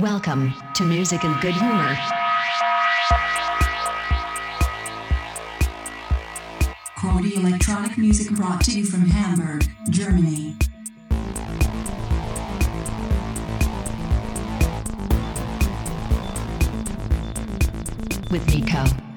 Welcome to Music and Good Humor. Quality electronic music brought to you from Hamburg, Germany. with Nico.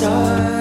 Start.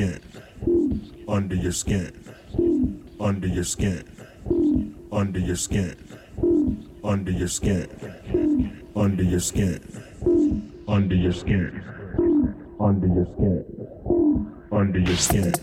skin, under your skin, under your skin, under your skin, under your skin, under your skin, under your skin, under your skin, under your skin.